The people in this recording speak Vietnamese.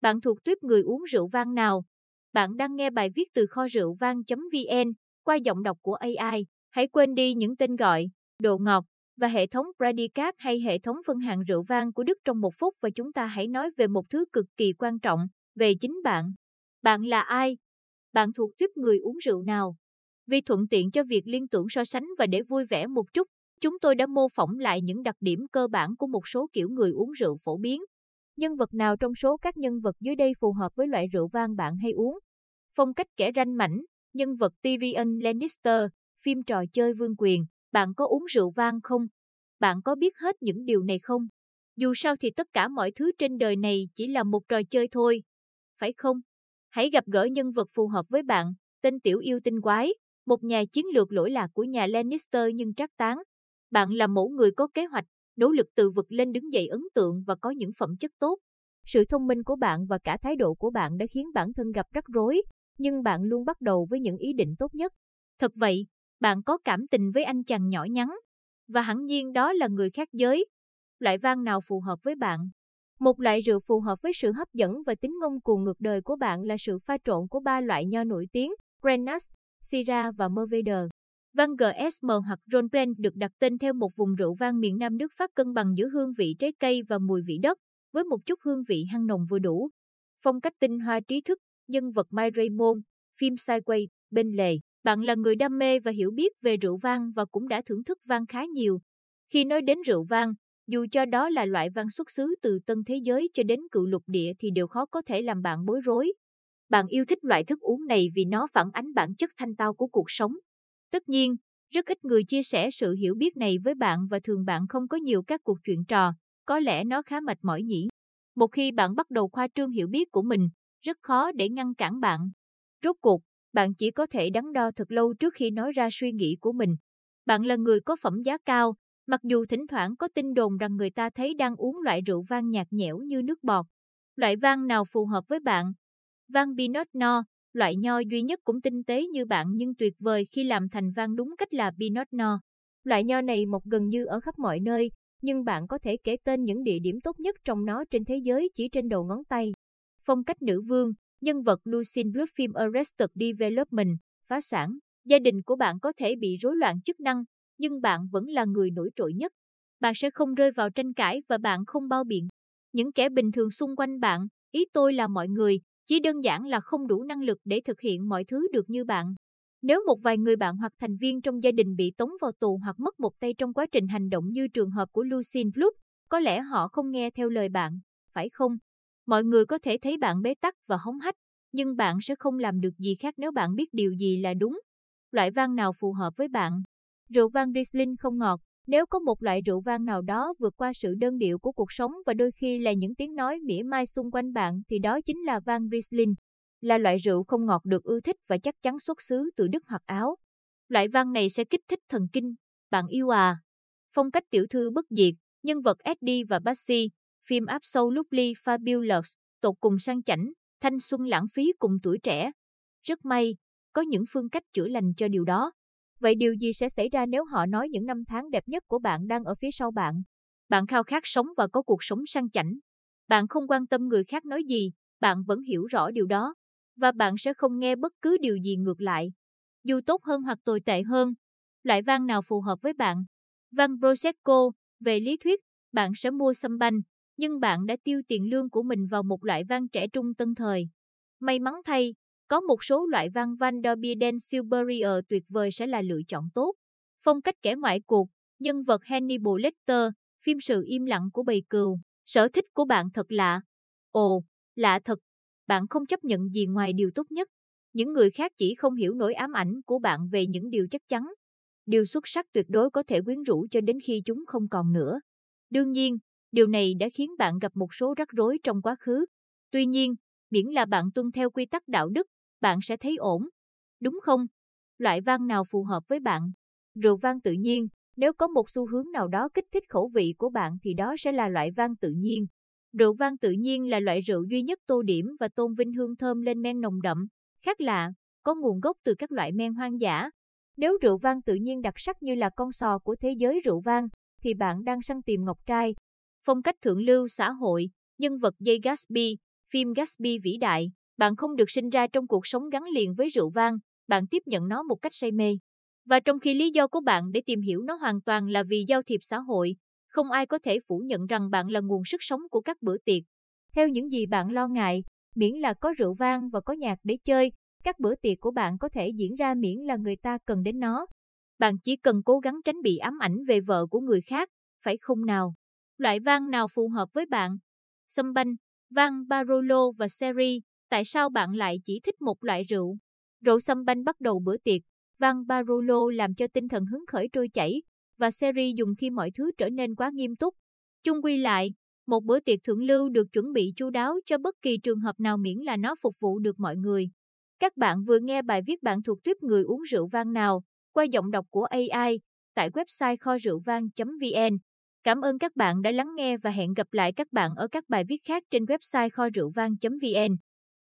Bạn thuộc tuyếp người uống rượu vang nào? Bạn đang nghe bài viết từ kho rượu vang.vn qua giọng đọc của AI. Hãy quên đi những tên gọi, độ ngọt và hệ thống Predicat hay hệ thống phân hạng rượu vang của Đức trong một phút và chúng ta hãy nói về một thứ cực kỳ quan trọng, về chính bạn. Bạn là ai? Bạn thuộc tuyếp người uống rượu nào? Vì thuận tiện cho việc liên tưởng so sánh và để vui vẻ một chút, chúng tôi đã mô phỏng lại những đặc điểm cơ bản của một số kiểu người uống rượu phổ biến. Nhân vật nào trong số các nhân vật dưới đây phù hợp với loại rượu vang bạn hay uống? Phong cách kẻ ranh mảnh, nhân vật Tyrion Lannister, phim trò chơi vương quyền, bạn có uống rượu vang không? Bạn có biết hết những điều này không? Dù sao thì tất cả mọi thứ trên đời này chỉ là một trò chơi thôi. Phải không? Hãy gặp gỡ nhân vật phù hợp với bạn, tên tiểu yêu tinh quái, một nhà chiến lược lỗi lạc của nhà Lannister nhưng trác tán. Bạn là mẫu người có kế hoạch, nỗ lực từ vực lên đứng dậy ấn tượng và có những phẩm chất tốt. Sự thông minh của bạn và cả thái độ của bạn đã khiến bản thân gặp rắc rối, nhưng bạn luôn bắt đầu với những ý định tốt nhất. Thật vậy, bạn có cảm tình với anh chàng nhỏ nhắn, và hẳn nhiên đó là người khác giới. Loại vang nào phù hợp với bạn? Một loại rượu phù hợp với sự hấp dẫn và tính ngông cuồng ngược đời của bạn là sự pha trộn của ba loại nho nổi tiếng, Grenache, Syrah và Mourvèdre. Vang GSM hoặc Ron được đặt tên theo một vùng rượu vang miền Nam nước Pháp cân bằng giữa hương vị trái cây và mùi vị đất, với một chút hương vị hăng nồng vừa đủ. Phong cách tinh hoa trí thức, nhân vật Mai Raymond, phim Sideway, bên lề. Bạn là người đam mê và hiểu biết về rượu vang và cũng đã thưởng thức vang khá nhiều. Khi nói đến rượu vang, dù cho đó là loại vang xuất xứ từ tân thế giới cho đến cựu lục địa thì đều khó có thể làm bạn bối rối. Bạn yêu thích loại thức uống này vì nó phản ánh bản chất thanh tao của cuộc sống. Tất nhiên, rất ít người chia sẻ sự hiểu biết này với bạn và thường bạn không có nhiều các cuộc chuyện trò, có lẽ nó khá mệt mỏi nhỉ. Một khi bạn bắt đầu khoa trương hiểu biết của mình, rất khó để ngăn cản bạn. Rốt cuộc, bạn chỉ có thể đắn đo thật lâu trước khi nói ra suy nghĩ của mình. Bạn là người có phẩm giá cao, mặc dù thỉnh thoảng có tin đồn rằng người ta thấy đang uống loại rượu vang nhạt nhẽo như nước bọt. Loại vang nào phù hợp với bạn? Vang Pinot noir loại nho duy nhất cũng tinh tế như bạn nhưng tuyệt vời khi làm thành vang đúng cách là Pinot Noir. Loại nho này mọc gần như ở khắp mọi nơi, nhưng bạn có thể kể tên những địa điểm tốt nhất trong nó trên thế giới chỉ trên đầu ngón tay. Phong cách nữ vương, nhân vật Lucine Blue Film Arrested Development, phá sản. Gia đình của bạn có thể bị rối loạn chức năng, nhưng bạn vẫn là người nổi trội nhất. Bạn sẽ không rơi vào tranh cãi và bạn không bao biện. Những kẻ bình thường xung quanh bạn, ý tôi là mọi người, chỉ đơn giản là không đủ năng lực để thực hiện mọi thứ được như bạn. Nếu một vài người bạn hoặc thành viên trong gia đình bị tống vào tù hoặc mất một tay trong quá trình hành động như trường hợp của Lucine Bluth, có lẽ họ không nghe theo lời bạn, phải không? Mọi người có thể thấy bạn bế tắc và hống hách, nhưng bạn sẽ không làm được gì khác nếu bạn biết điều gì là đúng. Loại vang nào phù hợp với bạn? Rượu vang Riesling không ngọt. Nếu có một loại rượu vang nào đó vượt qua sự đơn điệu của cuộc sống và đôi khi là những tiếng nói mỉa mai xung quanh bạn thì đó chính là vang Riesling. Là loại rượu không ngọt được ưa thích và chắc chắn xuất xứ từ Đức hoặc Áo. Loại vang này sẽ kích thích thần kinh. Bạn yêu à? Phong cách tiểu thư bất diệt, nhân vật Eddie và Bassi, phim áp sâu Absolutely Fabulous, tột cùng sang chảnh, thanh xuân lãng phí cùng tuổi trẻ. Rất may, có những phương cách chữa lành cho điều đó. Vậy điều gì sẽ xảy ra nếu họ nói những năm tháng đẹp nhất của bạn đang ở phía sau bạn? Bạn khao khát sống và có cuộc sống sang chảnh. Bạn không quan tâm người khác nói gì, bạn vẫn hiểu rõ điều đó. Và bạn sẽ không nghe bất cứ điều gì ngược lại. Dù tốt hơn hoặc tồi tệ hơn, loại vang nào phù hợp với bạn? Vang Prosecco, về lý thuyết, bạn sẽ mua sâm banh, nhưng bạn đã tiêu tiền lương của mình vào một loại vang trẻ trung tân thời. May mắn thay, có một số loại vang Van der Bieden Silberier ờ tuyệt vời sẽ là lựa chọn tốt. Phong cách kẻ ngoại cuộc, nhân vật Hannibal Lecter, phim sự im lặng của bầy cừu, sở thích của bạn thật lạ. Ồ, lạ thật, bạn không chấp nhận gì ngoài điều tốt nhất. Những người khác chỉ không hiểu nỗi ám ảnh của bạn về những điều chắc chắn. Điều xuất sắc tuyệt đối có thể quyến rũ cho đến khi chúng không còn nữa. Đương nhiên, điều này đã khiến bạn gặp một số rắc rối trong quá khứ. Tuy nhiên, miễn là bạn tuân theo quy tắc đạo đức, bạn sẽ thấy ổn. Đúng không? Loại vang nào phù hợp với bạn? Rượu vang tự nhiên, nếu có một xu hướng nào đó kích thích khẩu vị của bạn thì đó sẽ là loại vang tự nhiên. Rượu vang tự nhiên là loại rượu duy nhất tô điểm và tôn vinh hương thơm lên men nồng đậm, khác lạ, có nguồn gốc từ các loại men hoang dã. Nếu rượu vang tự nhiên đặc sắc như là con sò của thế giới rượu vang, thì bạn đang săn tìm ngọc trai. Phong cách thượng lưu xã hội, nhân vật dây Gatsby, phim Gatsby vĩ đại, bạn không được sinh ra trong cuộc sống gắn liền với rượu vang, bạn tiếp nhận nó một cách say mê. Và trong khi lý do của bạn để tìm hiểu nó hoàn toàn là vì giao thiệp xã hội, không ai có thể phủ nhận rằng bạn là nguồn sức sống của các bữa tiệc. Theo những gì bạn lo ngại, miễn là có rượu vang và có nhạc để chơi, các bữa tiệc của bạn có thể diễn ra miễn là người ta cần đến nó. Bạn chỉ cần cố gắng tránh bị ám ảnh về vợ của người khác, phải không nào? Loại vang nào phù hợp với bạn? Sâm banh, vang Barolo và Seri tại sao bạn lại chỉ thích một loại rượu? Rượu sâm banh bắt đầu bữa tiệc, vang Barolo làm cho tinh thần hứng khởi trôi chảy, và seri dùng khi mọi thứ trở nên quá nghiêm túc. Chung quy lại, một bữa tiệc thượng lưu được chuẩn bị chu đáo cho bất kỳ trường hợp nào miễn là nó phục vụ được mọi người. Các bạn vừa nghe bài viết bạn thuộc tuyếp người uống rượu vang nào qua giọng đọc của AI tại website kho rượu vang.vn. Cảm ơn các bạn đã lắng nghe và hẹn gặp lại các bạn ở các bài viết khác trên website kho rượu vang.vn.